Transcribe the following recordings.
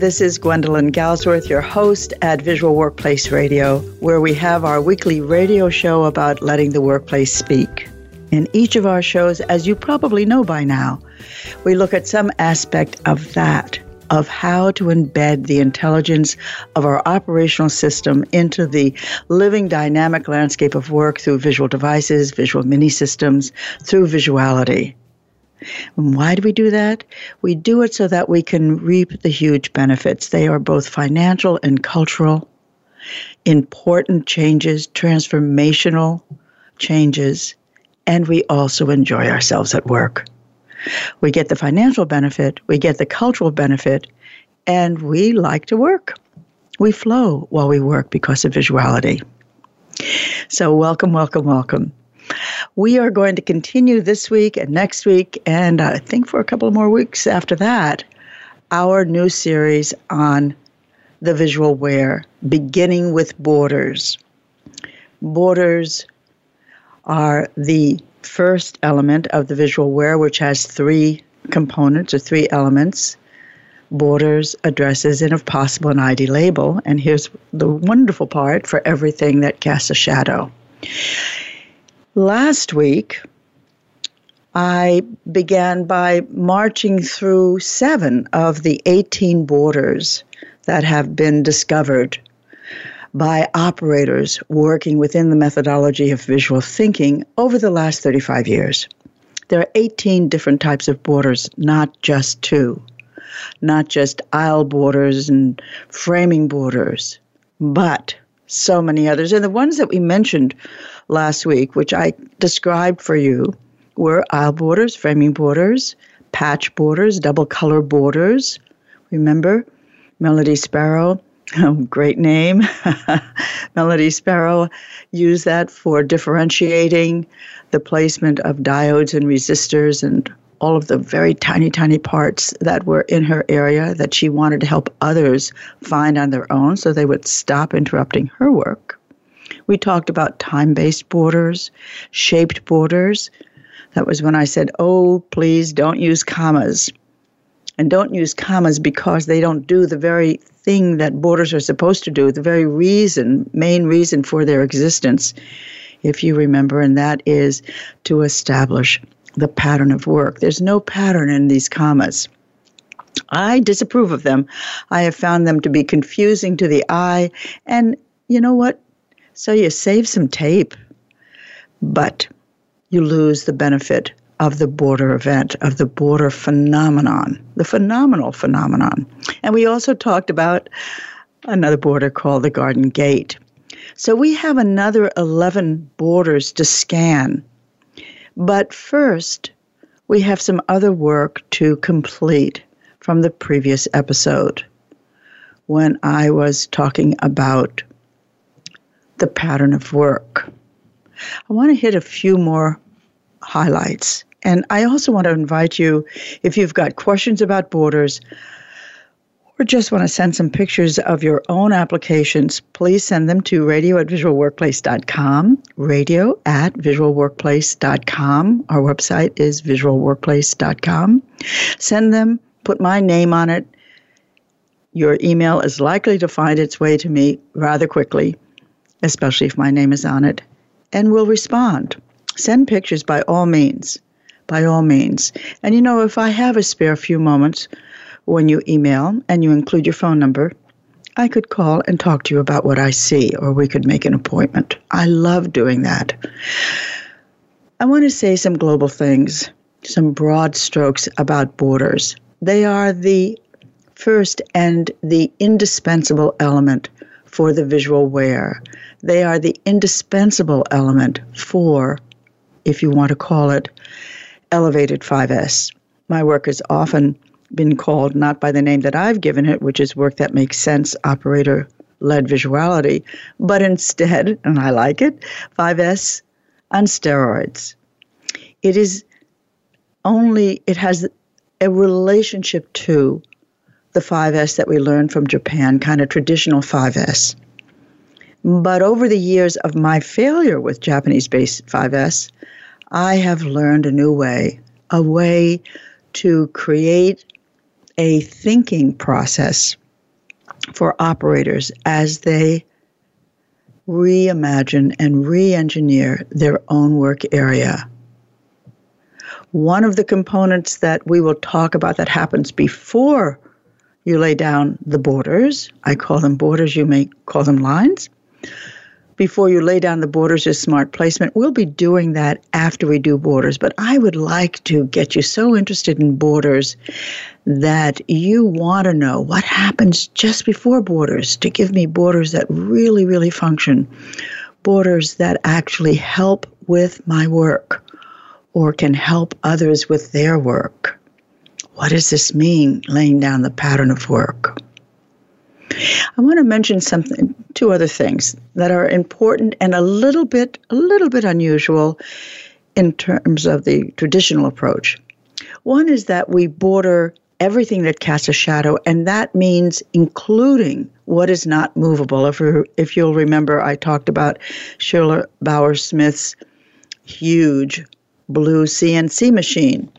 This is Gwendolyn Galsworth, your host at Visual Workplace Radio, where we have our weekly radio show about letting the workplace speak. In each of our shows, as you probably know by now, we look at some aspect of that, of how to embed the intelligence of our operational system into the living dynamic landscape of work through visual devices, visual mini systems, through visuality. And why do we do that? We do it so that we can reap the huge benefits. They are both financial and cultural, important changes, transformational changes, and we also enjoy ourselves at work. We get the financial benefit, we get the cultural benefit, and we like to work. We flow while we work because of visuality. So, welcome, welcome, welcome. We are going to continue this week and next week, and I think for a couple more weeks after that, our new series on the visual where, beginning with borders. Borders are the first element of the visual where, which has three components or three elements borders, addresses, and if possible, an ID label. And here's the wonderful part for everything that casts a shadow. Last week, I began by marching through seven of the 18 borders that have been discovered by operators working within the methodology of visual thinking over the last 35 years. There are 18 different types of borders, not just two, not just aisle borders and framing borders, but so many others. And the ones that we mentioned last week, which I described for you, were aisle borders, framing borders, patch borders, double color borders. Remember, Melody Sparrow, oh, great name. Melody Sparrow used that for differentiating the placement of diodes and resistors and all of the very tiny, tiny parts that were in her area that she wanted to help others find on their own so they would stop interrupting her work. We talked about time based borders, shaped borders. That was when I said, oh, please don't use commas. And don't use commas because they don't do the very thing that borders are supposed to do, the very reason, main reason for their existence, if you remember, and that is to establish the pattern of work. There's no pattern in these commas. I disapprove of them. I have found them to be confusing to the eye. And you know what? So you save some tape, but you lose the benefit of the border event, of the border phenomenon, the phenomenal phenomenon. And we also talked about another border called the Garden Gate. So we have another 11 borders to scan but first, we have some other work to complete from the previous episode when I was talking about the pattern of work. I want to hit a few more highlights. And I also want to invite you, if you've got questions about borders, or just want to send some pictures of your own applications, please send them to radio at visualworkplace.com. Radio at visualworkplace.com. Our website is visualworkplace.com. Send them, put my name on it. Your email is likely to find its way to me rather quickly, especially if my name is on it, and we'll respond. Send pictures by all means. By all means. And you know, if I have a spare few moments, when you email and you include your phone number, I could call and talk to you about what I see, or we could make an appointment. I love doing that. I want to say some global things, some broad strokes about borders. They are the first and the indispensable element for the visual where. They are the indispensable element for, if you want to call it, elevated 5S. My work has often been called not by the name that I've given it, which is work that makes sense, operator led visuality, but instead, and I like it, 5S on steroids. It is only, it has a relationship to the 5S that we learned from Japan, kind of traditional 5S. But over the years of my failure with Japanese based 5S, I have learned a new way, a way to create a thinking process for operators as they reimagine and re engineer their own work area. One of the components that we will talk about that happens before you lay down the borders, I call them borders, you may call them lines. Before you lay down the borders is smart placement. We'll be doing that after we do borders, but I would like to get you so interested in borders that you want to know what happens just before borders to give me borders that really, really function, borders that actually help with my work or can help others with their work. What does this mean, laying down the pattern of work? I want to mention something, two other things that are important and a little bit, a little bit unusual in terms of the traditional approach. One is that we border everything that casts a shadow, and that means including what is not movable. If, if you'll remember, I talked about Shirley Bauer Smith's huge blue CNC machine,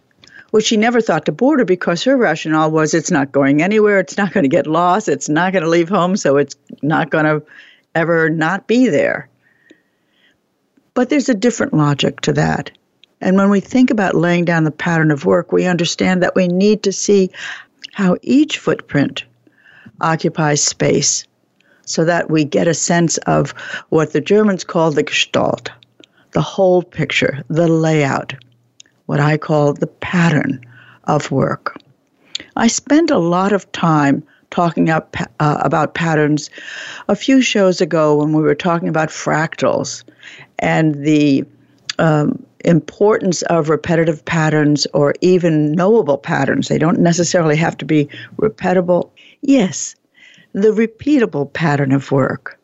which she never thought to border because her rationale was it's not going anywhere, it's not going to get lost, it's not going to leave home, so it's not going to ever not be there. But there's a different logic to that. And when we think about laying down the pattern of work, we understand that we need to see how each footprint occupies space so that we get a sense of what the Germans call the Gestalt, the whole picture, the layout, what I call the pattern of work. I spent a lot of time talking up, uh, about patterns a few shows ago when we were talking about fractals and the um, importance of repetitive patterns or even knowable patterns. They don't necessarily have to be repeatable. Yes, the repeatable pattern of work.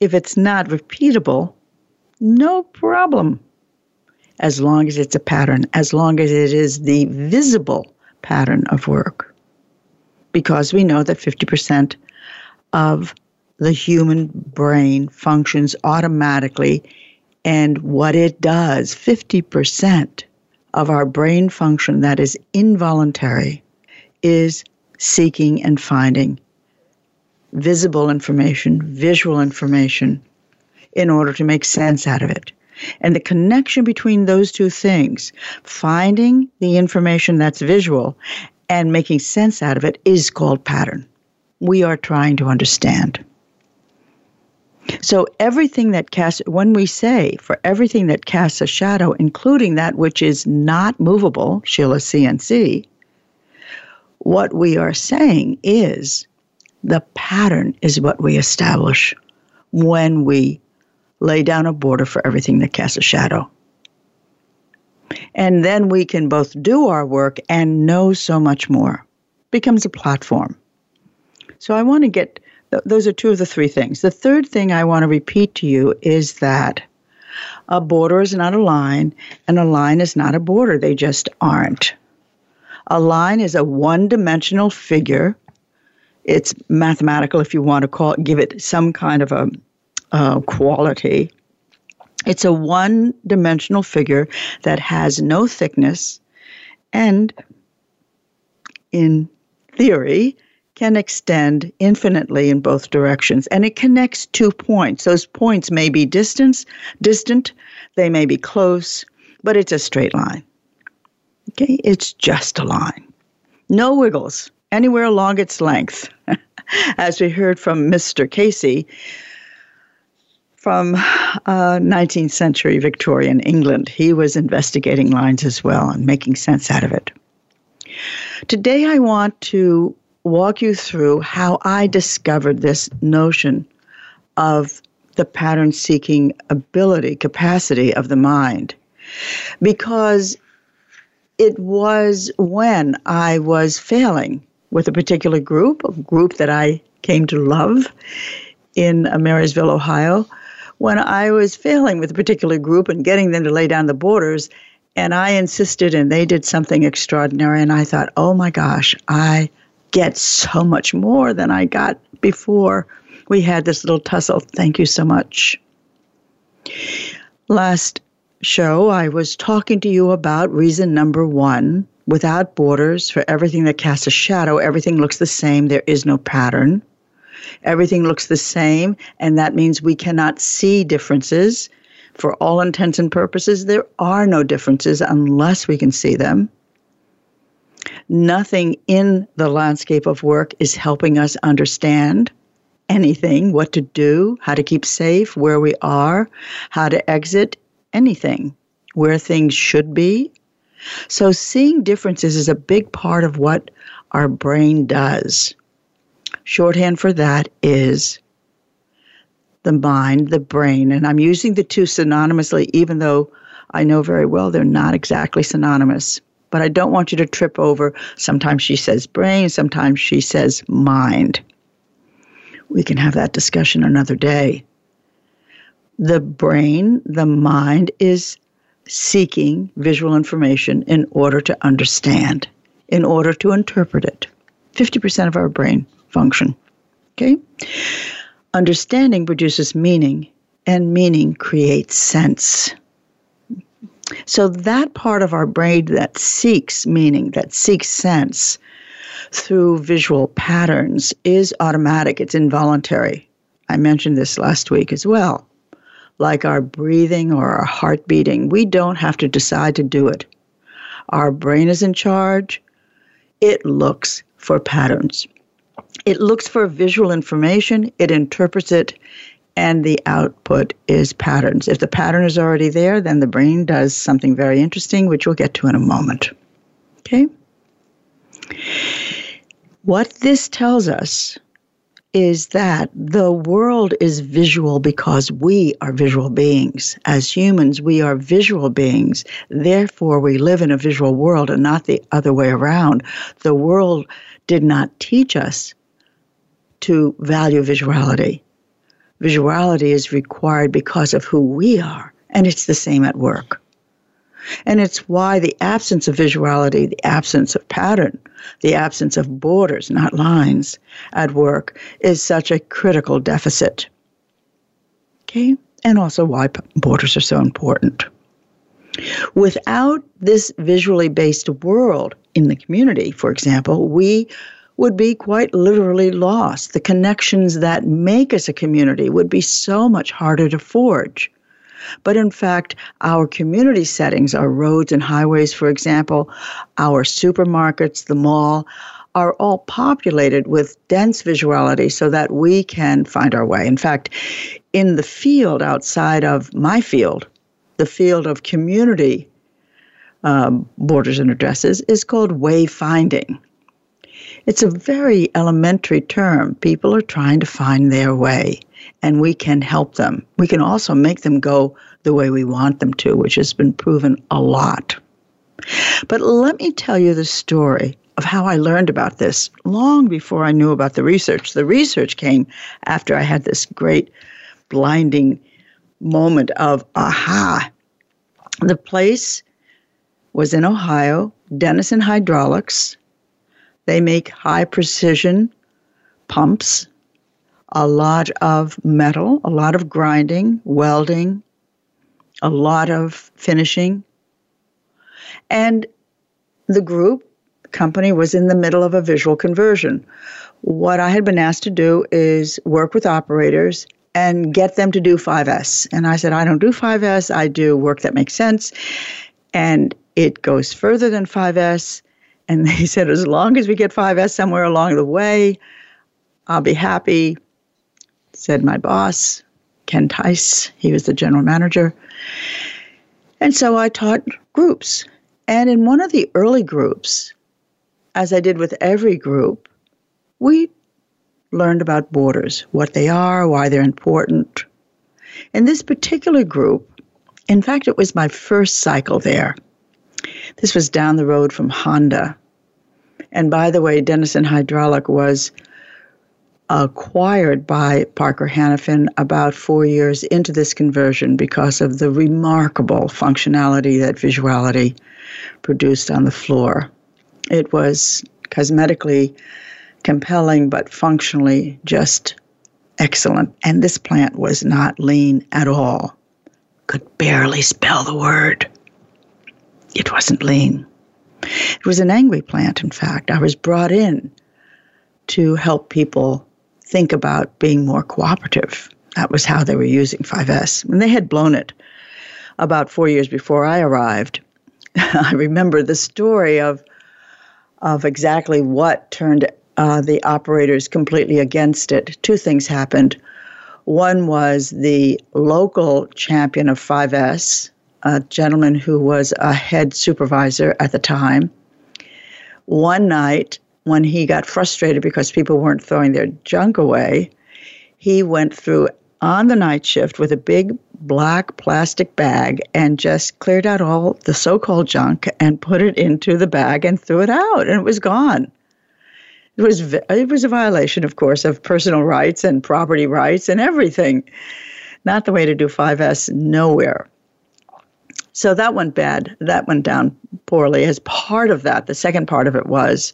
If it's not repeatable, no problem. As long as it's a pattern, as long as it is the visible pattern of work. Because we know that 50% of the human brain functions automatically and what it does 50% of our brain function that is involuntary is seeking and finding visible information, visual information, in order to make sense out of it. And the connection between those two things, finding the information that's visual and making sense out of it, is called pattern. We are trying to understand. So everything that casts, when we say for everything that casts a shadow, including that which is not movable, Shirley's CNC, what we are saying is the pattern is what we establish when we lay down a border for everything that casts a shadow. And then we can both do our work and know so much more. Becomes a platform. So I want to get those are two of the three things. The third thing I want to repeat to you is that a border is not a line, and a line is not a border. They just aren't. A line is a one dimensional figure. It's mathematical, if you want to call it, give it some kind of a, a quality. It's a one dimensional figure that has no thickness and, in theory, can extend infinitely in both directions. And it connects two points. Those points may be distance distant they may be close but it's a straight line. Okay? It's just a line. No wiggles anywhere along its length. As we heard from mr casey from uh, 19th century victorian england he was investigating lines as well and making sense out of it today i want to walk you through how I discovered this notion of the pattern seeking ability, capacity of the mind. Because it was when I was failing with a particular group, a group that I came to love in Marysville, Ohio, when I was failing with a particular group and getting them to lay down the borders. And I insisted, and they did something extraordinary. And I thought, oh my gosh, I get so much more than I got before we had this little tussle. Thank you so much. Last show, I was talking to you about reason number one without borders for everything that casts a shadow, everything looks the same, there is no pattern. Everything looks the same, and that means we cannot see differences. For all intents and purposes, there are no differences unless we can see them. Nothing in the landscape of work is helping us understand anything, what to do, how to keep safe, where we are, how to exit, anything, where things should be. So, seeing differences is a big part of what our brain does. Shorthand for that is the mind, the brain. And I'm using the two synonymously, even though I know very well they're not exactly synonymous. But I don't want you to trip over. Sometimes she says brain, sometimes she says mind. We can have that discussion another day. The brain, the mind, is seeking visual information in order to understand, in order to interpret it. 50% of our brain function. Okay? Understanding produces meaning, and meaning creates sense. So, that part of our brain that seeks meaning, that seeks sense through visual patterns is automatic, it's involuntary. I mentioned this last week as well. Like our breathing or our heart beating, we don't have to decide to do it. Our brain is in charge, it looks for patterns. It looks for visual information, it interprets it, and the output is patterns. If the pattern is already there, then the brain does something very interesting, which we'll get to in a moment. Okay? What this tells us is that the world is visual because we are visual beings. As humans, we are visual beings. Therefore, we live in a visual world and not the other way around. The world did not teach us to value visuality. Visuality is required because of who we are, and it's the same at work. And it's why the absence of visuality, the absence of pattern, the absence of borders, not lines, at work is such a critical deficit. Okay? And also why borders are so important. Without this visually based world in the community, for example, we would be quite literally lost. The connections that make us a community would be so much harder to forge. But in fact, our community settings, our roads and highways, for example, our supermarkets, the mall, are all populated with dense visuality so that we can find our way. In fact, in the field outside of my field, the field of community um, borders and addresses is called wayfinding. It's a very elementary term. People are trying to find their way, and we can help them. We can also make them go the way we want them to, which has been proven a lot. But let me tell you the story of how I learned about this long before I knew about the research. The research came after I had this great blinding moment of aha. The place was in Ohio, Denison Hydraulics, they make high precision pumps, a lot of metal, a lot of grinding, welding, a lot of finishing. And the group company was in the middle of a visual conversion. What I had been asked to do is work with operators and get them to do 5S. And I said, I don't do 5S, I do work that makes sense. And it goes further than 5S. And they said, as long as we get 5S somewhere along the way, I'll be happy, said my boss, Ken Tice. He was the general manager. And so I taught groups. And in one of the early groups, as I did with every group, we learned about borders, what they are, why they're important. In this particular group, in fact, it was my first cycle there. This was down the road from Honda. And by the way, Denison Hydraulic was acquired by Parker Hannifin about four years into this conversion because of the remarkable functionality that visuality produced on the floor. It was cosmetically compelling, but functionally just excellent. And this plant was not lean at all. Could barely spell the word. It wasn't lean. It was an angry plant, in fact. I was brought in to help people think about being more cooperative. That was how they were using 5S. And they had blown it about four years before I arrived. I remember the story of of exactly what turned uh, the operators completely against it. Two things happened. One was the local champion of 5S, a gentleman who was a head supervisor at the time. One night, when he got frustrated because people weren't throwing their junk away, he went through on the night shift with a big black plastic bag and just cleared out all the so called junk and put it into the bag and threw it out, and it was gone. It was, it was a violation, of course, of personal rights and property rights and everything. Not the way to do 5S nowhere. So that went bad. That went down poorly. As part of that, the second part of it was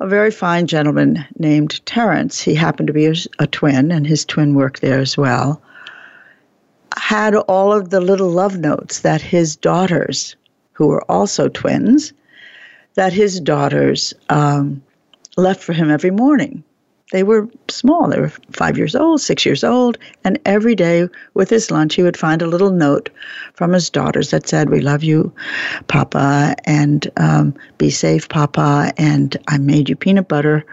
a very fine gentleman named Terrence. He happened to be a, a twin, and his twin worked there as well had all of the little love notes that his daughters, who were also twins, that his daughters um, left for him every morning. They were small, they were five years old, six years old, and every day with his lunch, he would find a little note from his daughters that said, We love you, Papa, and um, be safe, Papa, and I made you peanut butter.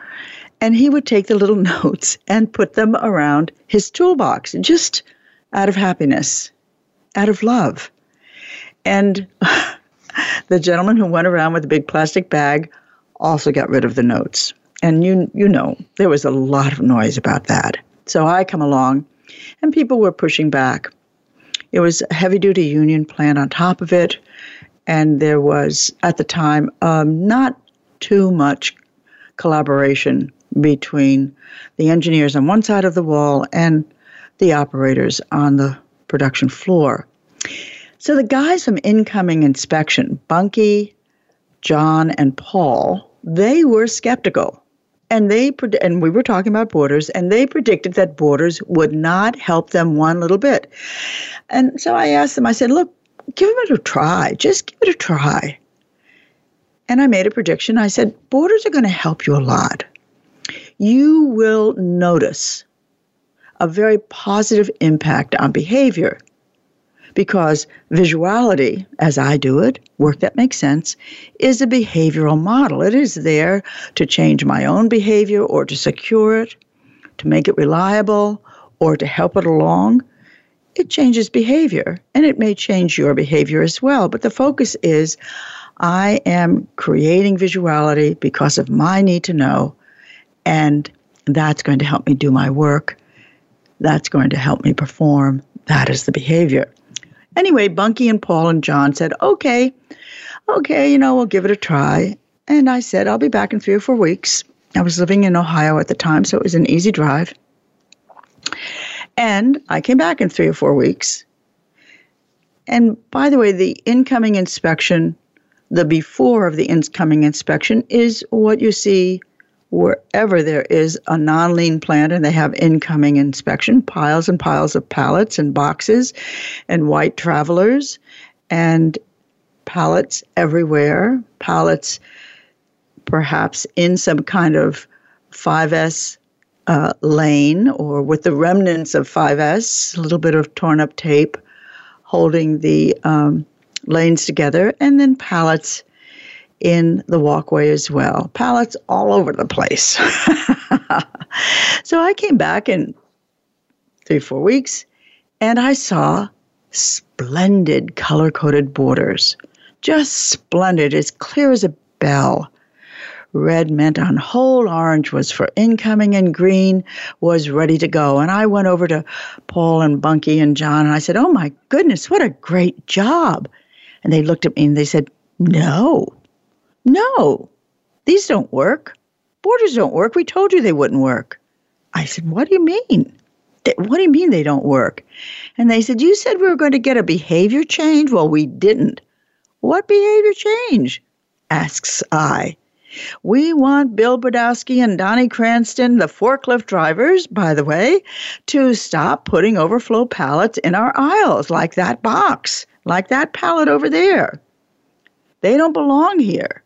And he would take the little notes and put them around his toolbox, just out of happiness, out of love. And the gentleman who went around with a big plastic bag also got rid of the notes. And you you know, there was a lot of noise about that. So I come along and people were pushing back. It was a heavy duty union plan on top of it. And there was, at the time, um, not too much collaboration between the engineers on one side of the wall and the operators on the production floor. So the guys from incoming inspection, Bunky, John, and Paul, they were skeptical. And they and we were talking about borders, and they predicted that borders would not help them one little bit. And so I asked them, I said, look, give them it a try. Just give it a try. And I made a prediction. I said, borders are going to help you a lot. You will notice a very positive impact on behavior. Because visuality, as I do it, work that makes sense, is a behavioral model. It is there to change my own behavior or to secure it, to make it reliable, or to help it along. It changes behavior, and it may change your behavior as well. But the focus is I am creating visuality because of my need to know, and that's going to help me do my work that's going to help me perform. That is the behavior. Anyway, Bunky and Paul and John said, okay, okay, you know, we'll give it a try. And I said, I'll be back in three or four weeks. I was living in Ohio at the time, so it was an easy drive. And I came back in three or four weeks. And by the way, the incoming inspection, the before of the incoming inspection, is what you see wherever there is a non lean plant and they have incoming inspection, piles and piles of pallets and boxes and white travelers and pallets everywhere, pallets perhaps in some kind of 5S uh, lane or with the remnants of 5S, a little bit of torn up tape holding the um, lanes together, and then pallets in the walkway as well. Pallets all over the place. so I came back in three, four weeks and I saw splendid color coded borders. Just splendid, as clear as a bell. Red meant on hold, orange was for incoming, and green was ready to go. And I went over to Paul and Bunky and John and I said, Oh my goodness, what a great job. And they looked at me and they said, No, no, these don't work. Borders don't work. We told you they wouldn't work. I said, What do you mean? What do you mean they don't work? And they said, You said we were going to get a behavior change. Well, we didn't. What behavior change? asks I. We want Bill Brodowski and Donnie Cranston, the forklift drivers, by the way, to stop putting overflow pallets in our aisles, like that box, like that pallet over there. They don't belong here.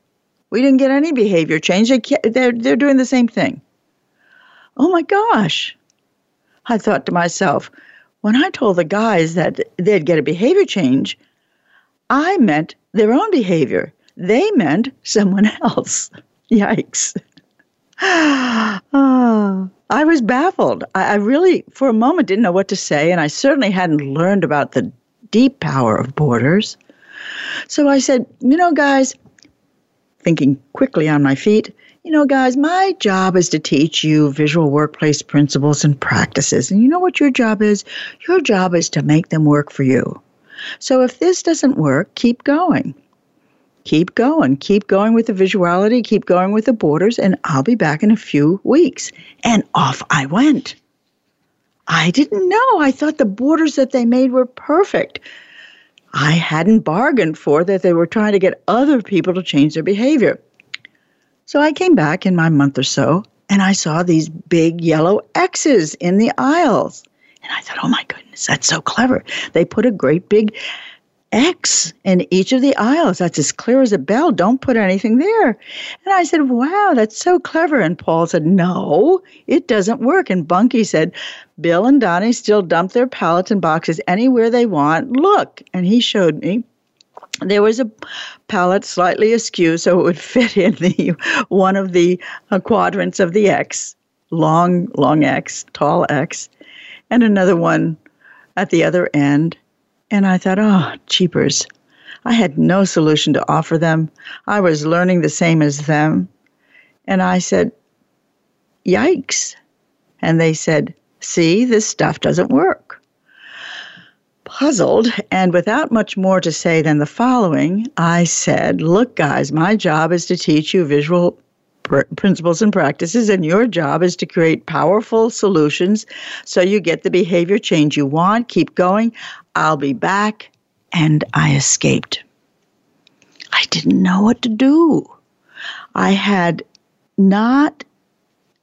We didn't get any behavior change. They they're, they're doing the same thing. Oh my gosh. I thought to myself, when I told the guys that they'd get a behavior change, I meant their own behavior. They meant someone else. Yikes. oh, I was baffled. I, I really, for a moment, didn't know what to say, and I certainly hadn't learned about the deep power of borders. So I said, You know, guys, thinking quickly on my feet, you know, guys, my job is to teach you visual workplace principles and practices. And you know what your job is? Your job is to make them work for you. So if this doesn't work, keep going. Keep going. Keep going with the visuality, keep going with the borders, and I'll be back in a few weeks. And off I went. I didn't know. I thought the borders that they made were perfect. I hadn't bargained for that they were trying to get other people to change their behavior. So I came back in my month or so and I saw these big yellow X's in the aisles. And I thought, oh my goodness, that's so clever. They put a great big X in each of the aisles. That's as clear as a bell. Don't put anything there. And I said, Wow, that's so clever. And Paul said, No, it doesn't work. And Bunky said, Bill and Donnie still dump their pallets and boxes anywhere they want. Look. And he showed me there was a pallet slightly askew so it would fit in the one of the uh, quadrants of the X, long, long X, tall X, and another one at the other end. And I thought, oh, cheapers. I had no solution to offer them. I was learning the same as them. And I said, yikes. And they said, see, this stuff doesn't work. Puzzled, and without much more to say than the following, I said, Look, guys, my job is to teach you visual pr- principles and practices, and your job is to create powerful solutions so you get the behavior change you want. Keep going. I'll be back. And I escaped. I didn't know what to do. I had not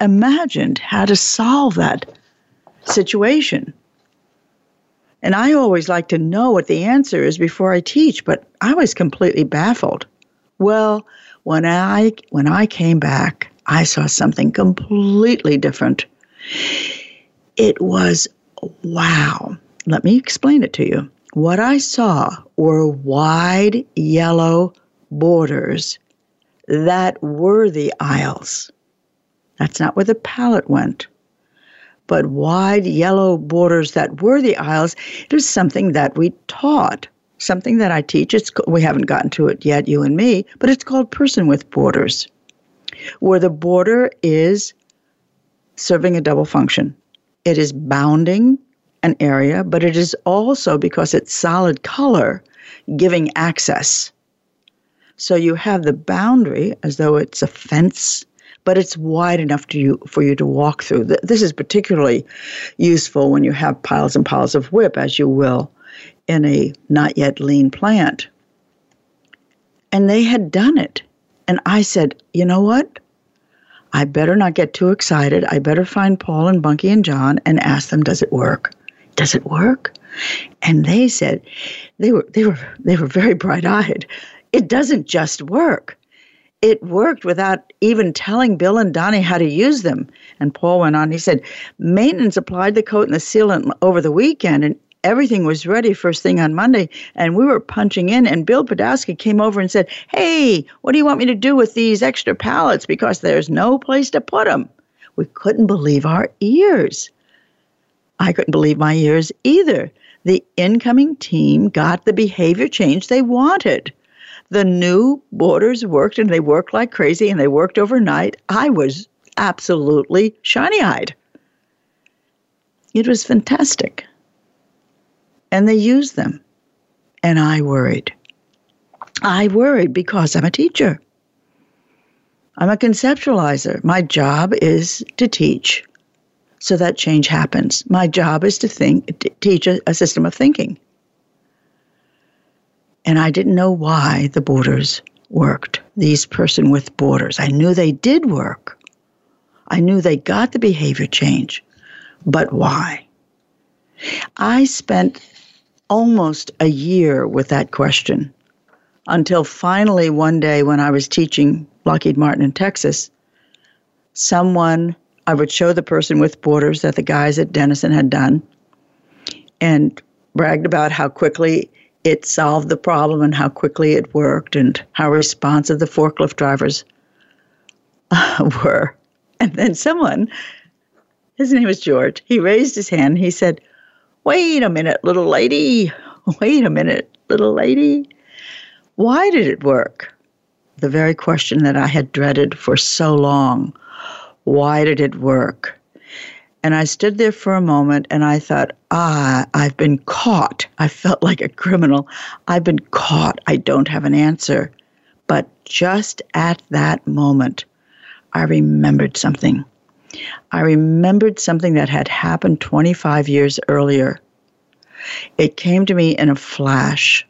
imagined how to solve that situation. And I always like to know what the answer is before I teach, but I was completely baffled. Well, when I when I came back, I saw something completely different. It was wow. Let me explain it to you. What I saw were wide yellow borders that were the aisles. That's not where the pallet went. But wide yellow borders that were the aisles, it was something that we taught, something that I teach. It's, we haven't gotten to it yet, you and me, but it's called Pass-through Borders, where the border is serving a double function. It is bounding an area, but it is also, because it's solid color, giving access. So you have the boundary as though it's a fence, but it's wide enough to you, for you to walk through. This is particularly useful when you have piles and piles of WIP, as you will in a not yet lean plant. And they had done it. And I said, you know what? I better not get too excited. I better find Paul and Bunky and John and ask them, does it work? does it work? And they said, they were, they were, they were very bright eyed. It doesn't just work. It worked without even telling Bill and Donnie how to use them. And Paul went on, he said, maintenance applied the coat and the sealant over the weekend and everything was ready first thing on Monday, and we were punching in. And Bill Podolsky came over and said, Hey, what do you want me to do with these extra pallets? Because there's no place to put them. We couldn't believe our ears. I couldn't believe my ears either. The incoming team got the behavior change they wanted. The new borders worked and they worked like crazy and they worked overnight. I was absolutely shiny eyed. It was fantastic. And they used them. And I worried. I worried because I'm a teacher. I'm a conceptualizer. My job is to teach so that change happens. My job is to think, to teach a, a system of thinking. And I didn't know why the borders worked, these pass-through borders. I knew they did work. I knew they got the behavior change, but why? I spent almost a year with that question until finally one day when I was teaching Lockheed Martin in Texas, someone, I would show the pass-through borders that the guys at Denison had done and bragged about how quickly it solved the problem and how quickly it worked and how responsive the forklift drivers uh, were. And then someone, his name was George, he raised his hand. He said, Wait a minute, little lady. Wait a minute, little lady. Why did it work? The very question that I had dreaded for so long. Why did it work? And I stood there for a moment and I thought, ah, I've been caught. I felt like a criminal. I've been caught. I don't have an answer. But just at that moment, I remembered something. I remembered something that had happened 25 years earlier. It came to me in a flash.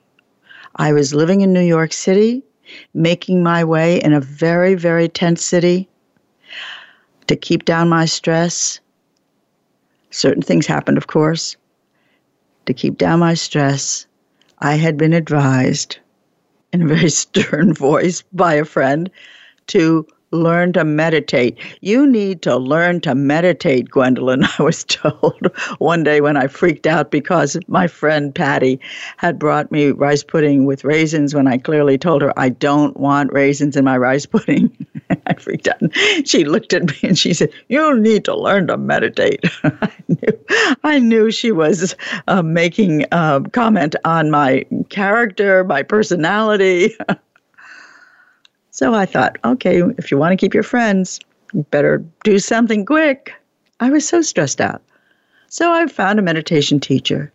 I was living in New York City, making my way in a very, very tense city to keep down my stress. Certain things happened, of course. To keep down my stress, I had been advised in a very stern voice by a friend to learn to meditate. You need to learn to meditate, Gwendolyn, I was told one day when I freaked out because my friend Patty had brought me rice pudding with raisins when I clearly told her I don't want raisins in my rice pudding. I freaked out. She looked at me and she said, You need to learn to meditate. I, knew, I knew she was uh, making a uh, comment on my character, my personality. So I thought, okay, if you want to keep your friends, you better do something quick. I was so stressed out. So I found a meditation teacher.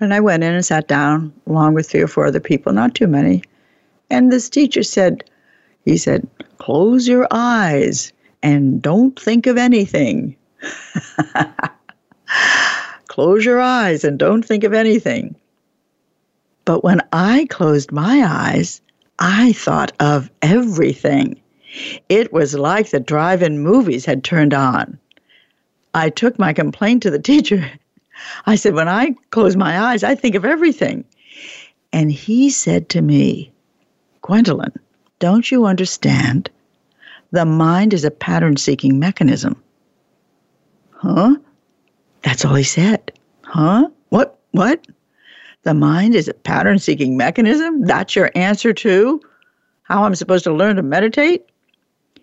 And I went in and sat down along with three or four other people, not too many. And this teacher said, he said, close your eyes and don't think of anything. close your eyes and don't think of anything. But when I closed my eyes, I thought of everything. It was like the drive in movies had turned on. I took my complaint to the teacher. I said, When I close my eyes, I think of everything. And he said to me, Gwendolyn, don't you understand? The mind is a pattern seeking mechanism. Huh? That's all he said. Huh? What? What? The mind is a pattern seeking mechanism. That's your answer to how I'm supposed to learn to meditate?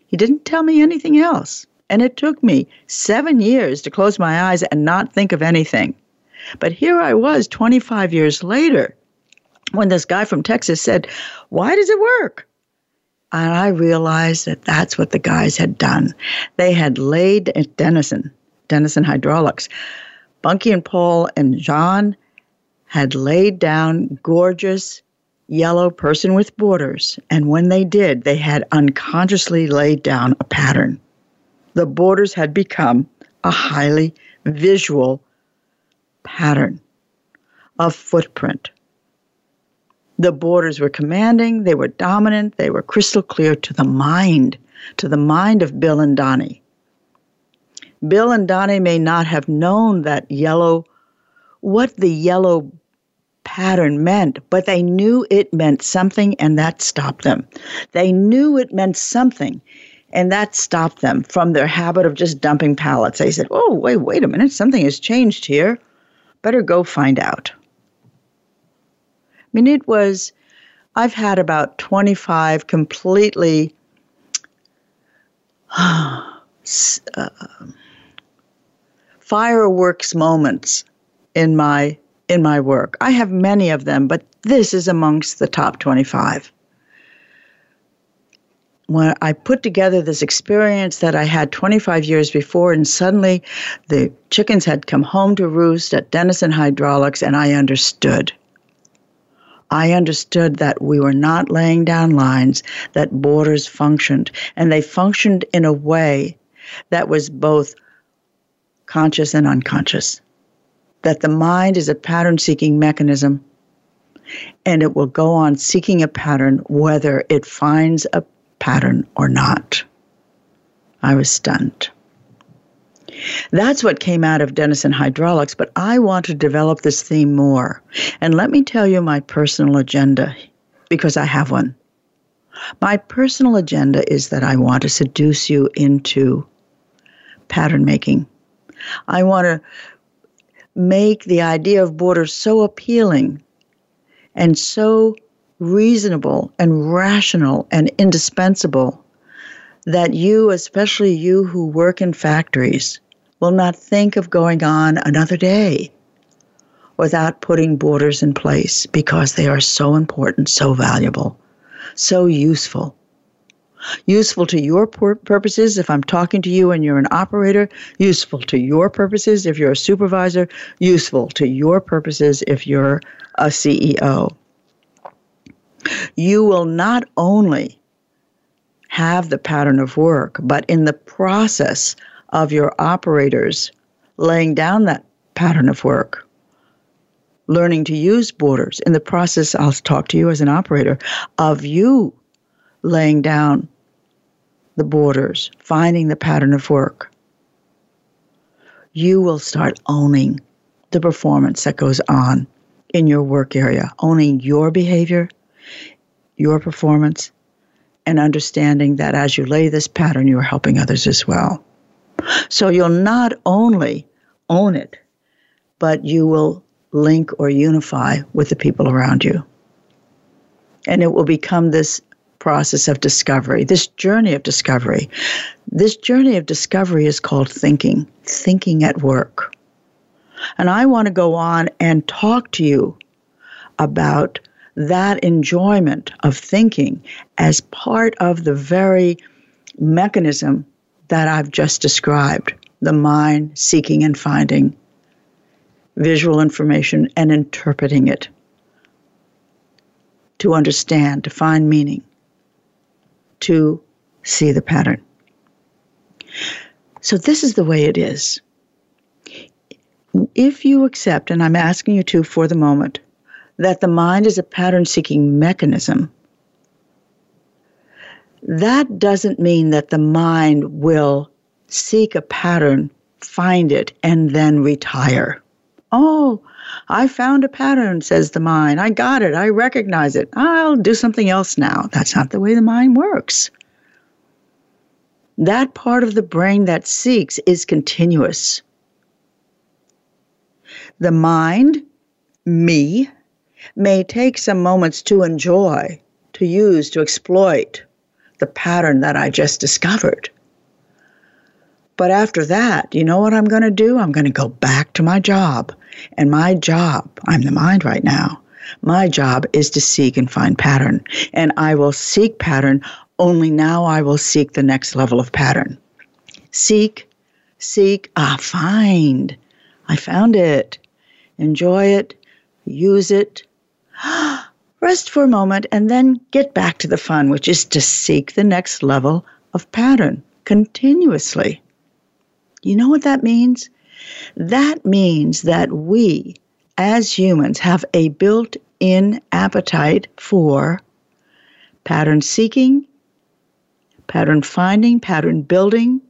He didn't tell me anything else. And it took me seven years to close my eyes and not think of anything. But here I was 25 years later when this guy from Texas said, Why does it work? And I realized that that's what the guys had done. They had laid at Denison, Denison Hydraulics. Bunky and Paul and John had laid down gorgeous yellow pass-through borders, and when they did, they had unconsciously laid down a pattern. The borders had become a highly visual pattern, a footprint. The borders were commanding, they were dominant, they were crystal clear to the mind, to the mind of Bill and Donnie. Bill and Donnie may not have known that yellow what the yellow pattern meant, but they knew it meant something and that stopped them. They knew it meant something and that stopped them from their habit of just dumping pallets. They said, Oh, wait, wait a minute, something has changed here. Better go find out. I mean, it was, I've had about 25 completely uh, fireworks moments in my in my work. I have many of them, but this is amongst the top 25. When I put together this experience that I had 25 years before, and suddenly the chickens had come home to roost at Denison Hydraulics, and I understood. I understood that we were not laying down lines, that borders functioned, and they functioned in a way that was both conscious and unconscious. That the mind is a pattern seeking mechanism and it will go on seeking a pattern whether it finds a pattern or not. I was stunned. That's what came out of Denison Hydraulics, but I want to develop this theme more. And let me tell you my personal agenda, because I have one. My personal agenda is that I want to seduce you into pattern making. I want to make the idea of borders so appealing and so reasonable and rational and indispensable that you, especially you who work in factories, will not think of going on another day without putting borders in place because they are so important, so valuable, so useful. Useful to your purposes if I'm talking to you and you're an operator, useful to your purposes if you're a supervisor, useful to your purposes if you're a CEO. You will not only have the pattern of work, but in the process of your operators laying down that pattern of work, learning to use borders. In the process, I'll talk to you as an operator of you laying down the borders, finding the pattern of work. You will start owning the performance that goes on in your work area, owning your behavior, your performance, and understanding that as you lay this pattern, you are helping others as well. So you'll not only own it, but you will link or unify with the people around you. And it will become this process of discovery, this journey of discovery. This journey of discovery is called thinking, thinking at work. And I want to go on and talk to you about that enjoyment of thinking as part of the very mechanism that I've just described the mind seeking and finding visual information and interpreting it to understand, to find meaning, to see the pattern. So, this is the way it is. If you accept, and I'm asking you to for the moment, that the mind is a pattern seeking mechanism, that doesn't mean that the mind will seek a pattern, find it, and then retire. Oh, I found a pattern, says the mind. I got it. I recognize it. I'll do something else now. That's not the way the mind works. That part of the brain that seeks is continuous. The mind, me, may take some moments to enjoy, to use, to exploit the pattern that I just discovered. But after that, you know what I'm going to do? I'm going to go back to my job. And my job, I'm the mind right now, my job is to seek and find pattern. And I will seek pattern, only now I will seek the next level of pattern. Seek, seek, ah, find. I found it. Enjoy it, use it, rest for a moment, and then get back to the fun, which is to seek the next level of pattern continuously. You know what that means? That means that we, as humans, have a built in appetite for pattern seeking, pattern finding, pattern building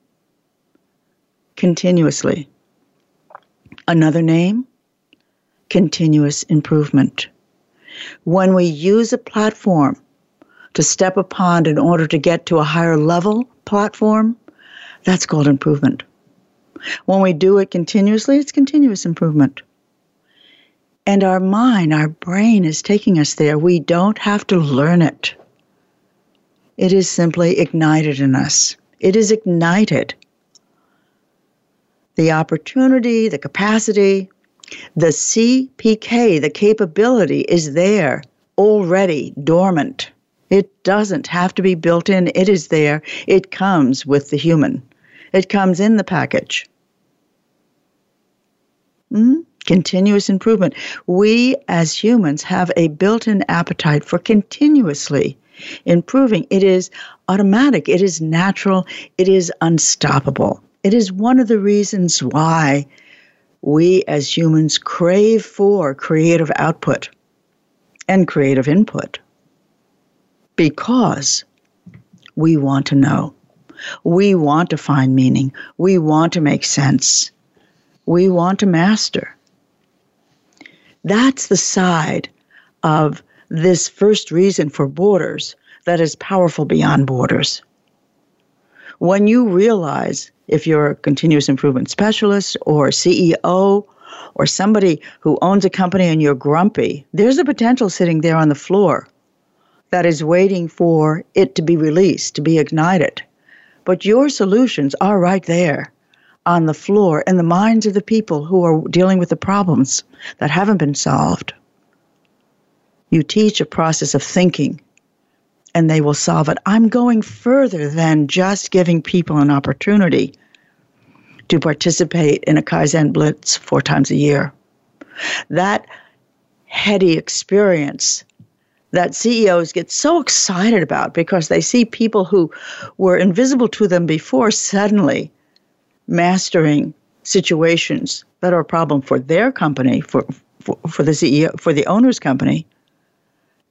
continuously. Another name? Continuous improvement. When we use a platform to step upon in order to get to a higher level platform, that's called improvement. When we do it continuously, it's continuous improvement. And our mind, our brain is taking us there. We don't have to learn it. It is simply ignited in us. It is ignited. The opportunity, the capacity, the CPK, the capability, is there already dormant. It doesn't have to be built in, it is there. It comes with the human, it comes in the package. Mm? continuous improvement. We as humans have a built in appetite for continuously improving. It is automatic, it is natural, it is unstoppable. It is one of the reasons why we as humans crave for creative output and creative input because we want to know. We want to find meaning. We want to make sense. We want to master. That's the side of this first reason for borders that is powerful beyond borders. When you realize if you're a continuous improvement specialist or CEO or somebody who owns a company and you're grumpy, there's a potential sitting there on the floor that is waiting for it to be released, to be ignited. But your solutions are right there on the floor in the minds of the people who are dealing with the problems that haven't been solved. You teach a process of thinking and they will solve it. I'm going further than just giving people an opportunity to participate in a Kaizen Blitz four times a year. That heady experience that CEOs get so excited about because they see people who were invisible to them before suddenly mastering situations that are a problem for their company, for, for, for the CEO, for the owner's company,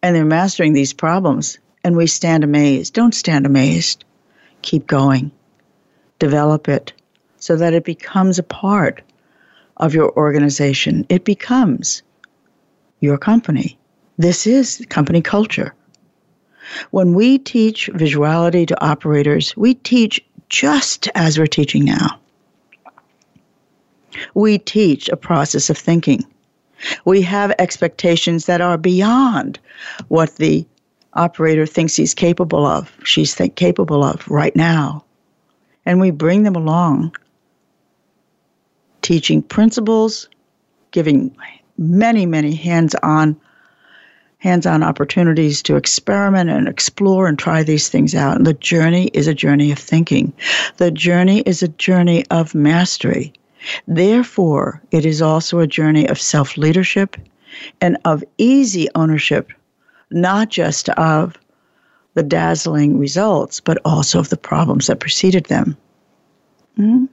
and they're mastering these problems. And we stand amazed. Don't stand amazed. Keep going. Develop it so that it becomes a part of your organization. It becomes your company. This is company culture. When we teach visuality to operators, we teach just as we're teaching now. We teach a process of thinking. We have expectations that are beyond what the operator thinks he's capable of, she's think, capable of right now. And we bring them along, teaching principles, giving many, many hands on hands-on opportunities to experiment and explore and try these things out. And the journey is a journey of thinking. The journey is a journey of mastery. Therefore, it is also a journey of self leadership and of easy ownership, not just of the dazzling results, but also of the problems that preceded them. Mm-hmm.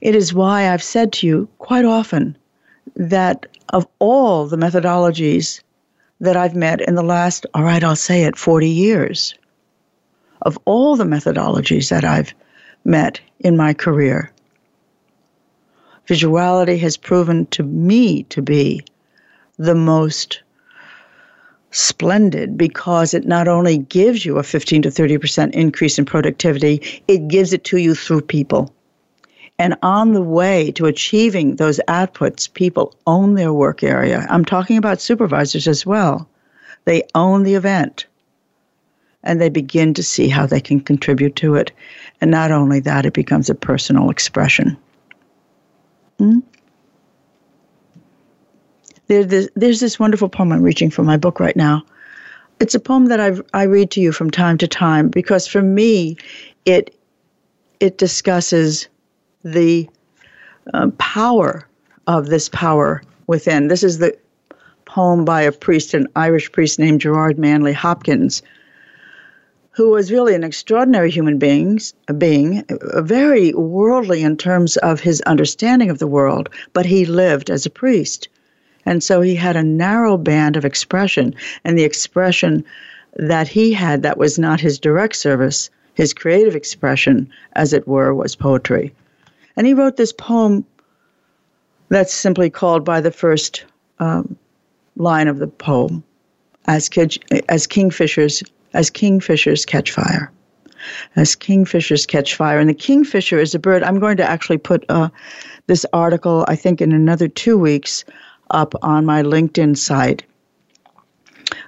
It is why I've said to you quite often that of all the methodologies that I've met in the last, all right, I'll say it, 40 years, of all the methodologies that I've met in my career, visuality has proven to me to be the most splendid because it not only gives you a 15 to 30% increase in productivity, it gives it to you through people. And on the way to achieving those outputs, people own their work area. I'm talking about supervisors as well. They own the event and they begin to see how they can contribute to it. And not only that, it becomes a personal expression. Hmm? There's, this wonderful poem I'm reaching for my book right now. It's a poem that I I read to you from time to time because for me, it it discusses the uh, power of this power within. This is the poem by a priest, an Irish priest named Gerard Manley Hopkins, who was really an extraordinary human beings, a being, very worldly in terms of his understanding of the world, but he lived as a priest. And so he had a narrow band of expression, and the expression that he had that was not his direct service, his creative expression, as it were, was poetry. And he wrote this poem that's simply called by the first um, line of the poem, as, as kingfishers as kingfishers catch fire. As kingfishers catch fire. And the kingfisher is a bird. I'm going to actually put uh, this article, I think, in another two weeks up on my LinkedIn site.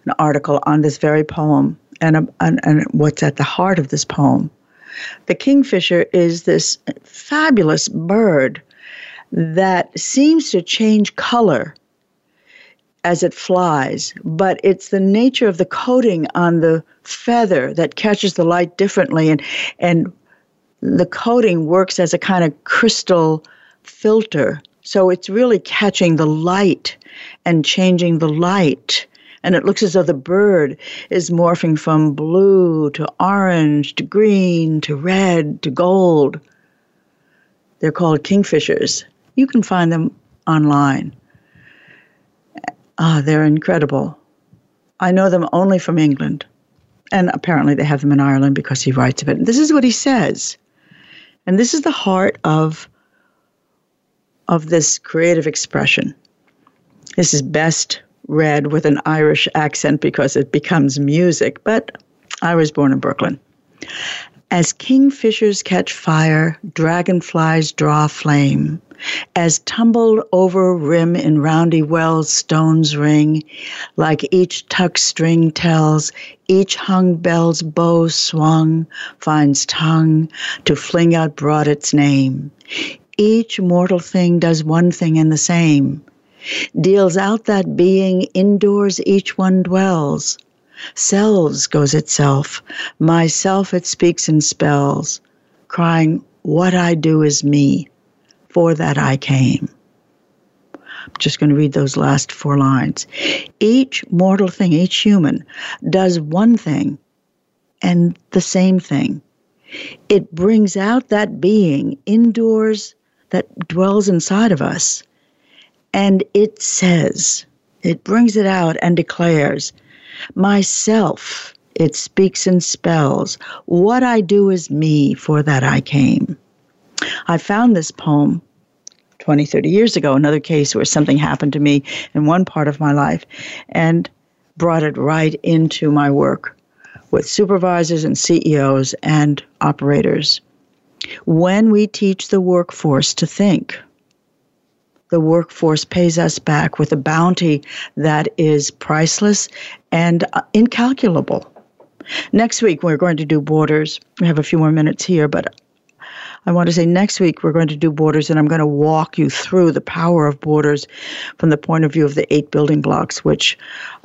An article on this very poem and, and, and what's at the heart of this poem. The kingfisher is this fabulous bird that seems to change color as it flies, but it's the nature of the coating on the feather that catches the light differently and and the coating works as a kind of crystal filter So it's really catching the light and changing the light. And it looks as though the bird is morphing from blue to orange to green to red to gold. They're called kingfishers. You can find them online. Ah, they're incredible. I know them only from England. And apparently they have them in Ireland because he writes of it. And this is what he says. And this is the heart of, of this creative expression. This is best read with an Irish accent because it becomes music, but I was born in Brooklyn. As kingfishers catch fire, dragonflies draw flame. As tumbled over rim in roundy wells stones ring, like each tuck string tells, each hung bell's bow swung finds tongue to fling out broad its name. Each mortal thing does one thing and the same, deals out that being indoors each one dwells. Selves goes itself, myself it speaks in spells, crying, What I do is me for that I came. I'm just going to read those last four lines. Each mortal thing, each human, does one thing and the same thing. It brings out that being indoors that dwells inside of us. And it says, it brings it out and declares, Myself, it speaks and spells, what I do is me, for that I came. I found this poem 20, 30 years ago, another case where something happened to me in one part of my life, and brought it right into my work with supervisors and CEOs and operators. When we teach the workforce to think, the workforce pays us back with a bounty that is priceless and uh, incalculable. Next week, we're going to do borders. We have a few more minutes here, but I want to say next week we're going to do borders and I'm going to walk you through the power of borders from the point of view of the eight building blocks, which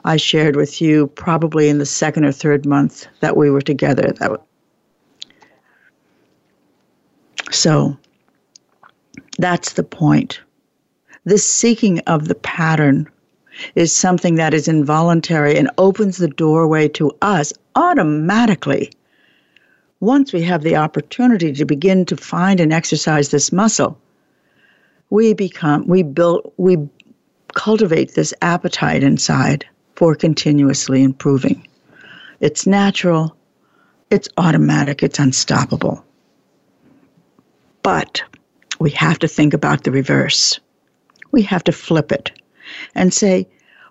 I shared with you probably in the second or third month that we were together. That so that's the point. This seeking of the pattern is something that is involuntary and opens the doorway to us automatically once we have the opportunity to begin to find and exercise this muscle, we become, we build, we cultivate this appetite inside for continuously improving. It's natural, it's automatic, it's unstoppable. But we have to think about the reverse. We have to flip it and say,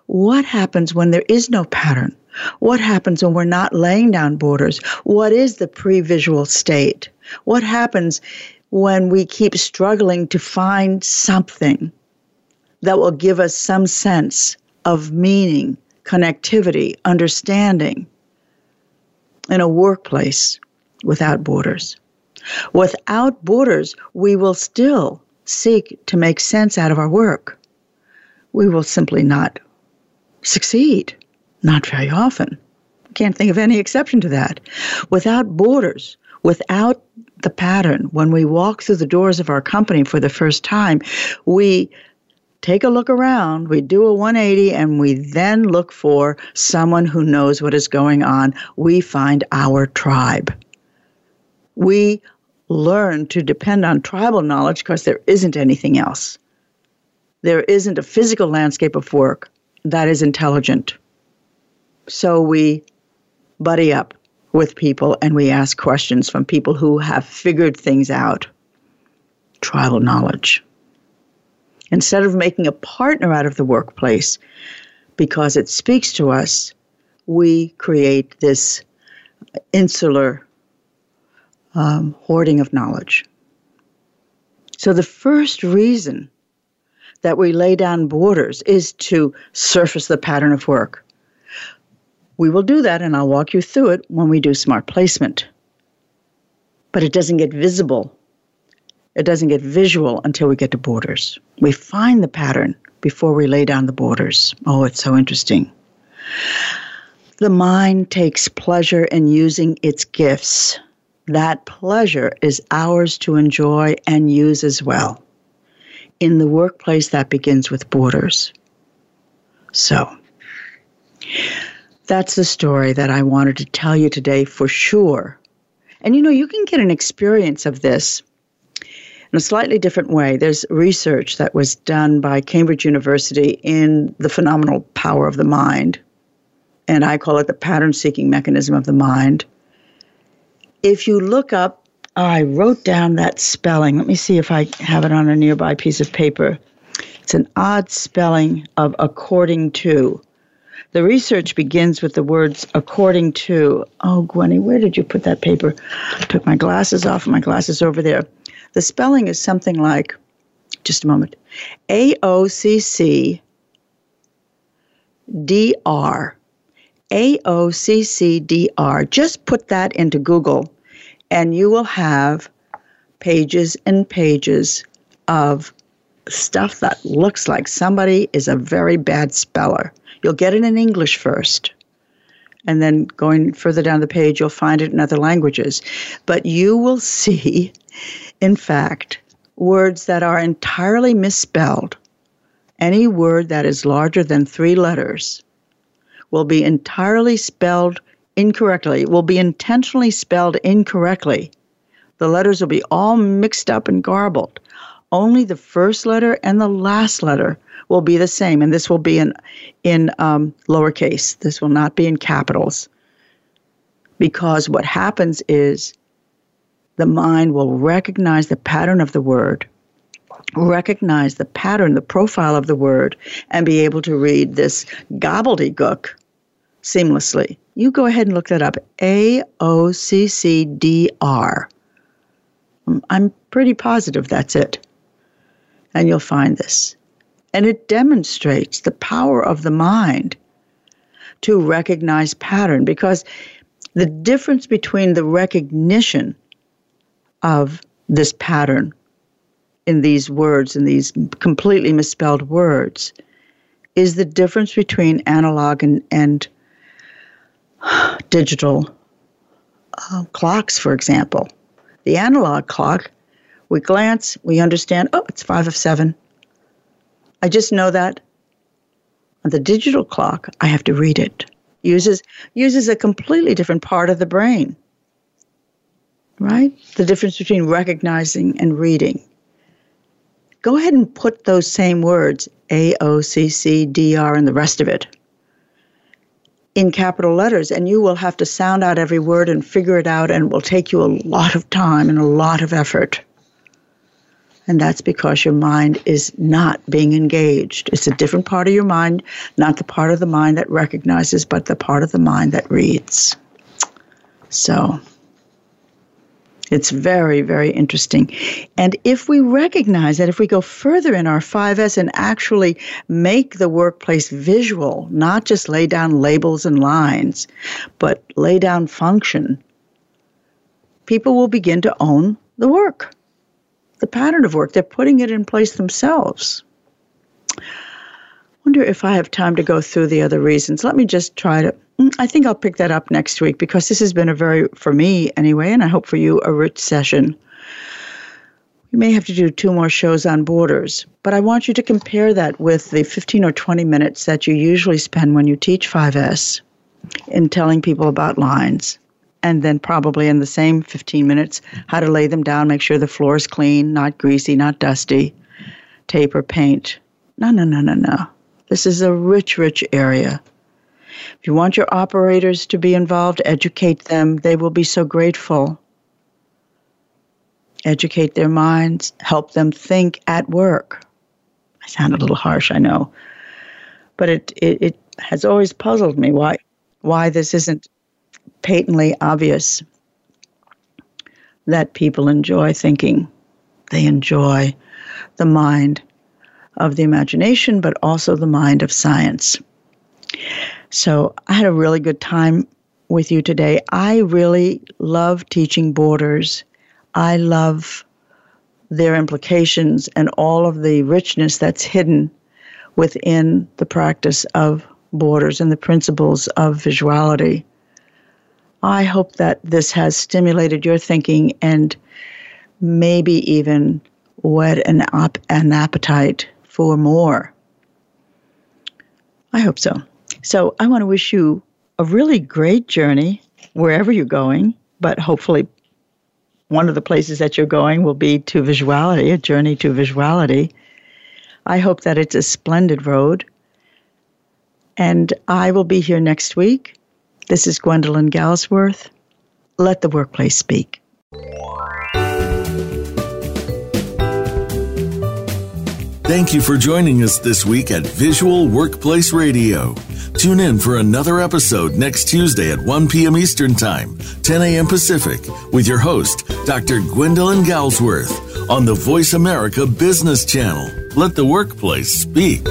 what happens when there is no pattern? What happens when we're not laying down borders? What is the pre visual state? What happens when we keep struggling to find something that will give us some sense of meaning, connectivity, understanding in a workplace without borders? Without borders, we will still seek to make sense out of our work. We will simply not succeed. Not very often. Can't think of any exception to that. Without borders, without the pattern, when we walk through the doors of our company for the first time, we take a look around, we do a 180, and we then look for someone who knows what is going on. We find our tribe. We learn to depend on tribal knowledge because there isn't anything else. There isn't a physical landscape of work that is intelligent. So we buddy up with people and we ask questions from people who have figured things out. Tribal knowledge. Instead of making a partner out of the workplace because it speaks to us, we create this insular um, hoarding of knowledge. So, the first reason that we lay down borders is to surface the pattern of work. We will do that, and I'll walk you through it when we do smart placement. But it doesn't get visible. It doesn't get visual until we get to borders. We find the pattern before we lay down the borders. Oh, it's so interesting. The mind takes pleasure in using its gifts. That pleasure is ours to enjoy and use as well. in the workplace that begins with borders. So, that's the story that I wanted to tell you today for sure. And you know, you can get an experience of this in a slightly different way. There's research that was done by Cambridge University in the phenomenal power of the mind, and I call it the pattern seeking mechanism of the mind. If you look up, oh, I wrote down that spelling. Let me see if I have it on a nearby piece of paper. It's an odd spelling of according to. The research begins with the words according to. Oh, Gwenny, where did you put that paper? I took my glasses off, my glasses over there. The spelling is something like, just a moment, A O C C D R. A O C C D R. Just put that into Google and you will have pages and pages of stuff that looks like somebody is a very bad speller. You'll get it in English first. And then going further down the page, you'll find it in other languages. But you will see, in fact, words that are entirely misspelled. Any word that is larger than three letters will be entirely spelled incorrectly, will be intentionally spelled incorrectly. The letters will be all mixed up and garbled. Only the first letter and the last letter will be the same, and this will be in in um, lowercase. This will not be in capitals, because what happens is the mind will recognize the pattern of the word, recognize the pattern, the profile of the word, and be able to read this gobbledygook seamlessly. You go ahead and look that up. A O C C D R. Um, I'm pretty positive that's it. And you'll find this. And it demonstrates the power of the mind to recognize pattern because the difference between the recognition of this pattern in these words, in these completely misspelled words, is the difference between analog and, and digital uh, clocks, for example. The analog clock, we glance, we understand, oh, it's five of seven. I just know that. The digital clock, I have to read it. Uses uses a completely different part of the brain. Right? The difference between recognizing and reading. Go ahead and put those same words, A O C C D R and the rest of it in capital letters, and you will have to sound out every word and figure it out, and it will take you a lot of time and a lot of effort. And that's because your mind is not being engaged. It's a different part of your mind, not the part of the mind that recognizes, but the part of the mind that reads. So it's very, very interesting. And if we recognize that, if we go further in our 5S and actually make the workplace visual, not just lay down labels and lines, but lay down function, people will begin to own the work the pattern of work. They're putting it in place themselves. Wonder if I have time to go through the other reasons. Let me just try to. Mm, I think I'll pick that up next week because this has been a very, for me anyway, and I hope for you, a rich session. We may have to do two more shows on borders, but I want you to compare that with the 15 or 20 minutes that you usually spend when you teach 5S in telling people about lines and then probably in the same 15 minutes how to lay them down, make sure the floor is clean, not greasy, not dusty, tape or paint. No, no, no, no, no. This is a rich, rich area. If you want your operators to be involved, educate them. They will be so grateful. Educate their minds, help them think at work. I sound a little harsh, I know. But it, it, it has always puzzled me why why this isn't patently obvious that people enjoy thinking. They enjoy the mind of the imagination, but also the mind of science. So I had a really good time with you today. I really love teaching borders. I love their implications and all of the richness that's hidden within the practice of borders and the principles of visuality. I hope that this has stimulated your thinking and maybe even whet an, op- an appetite for more. I hope so. So I want to wish you a really great journey wherever you're going, but hopefully one of the places that you're going will be to visuality, a journey to visuality. I hope that it's a splendid road. And I will be here next week. This is Gwendolyn Galsworth. Let the workplace speak. Thank you for joining us this week at Visual Workplace Radio. Tune in for another episode next Tuesday at 1 p.m. Eastern Time, 10 a.m. Pacific, with your host, Dr. Gwendolyn Galsworth, on the Voice America Business Channel. Let the workplace speak.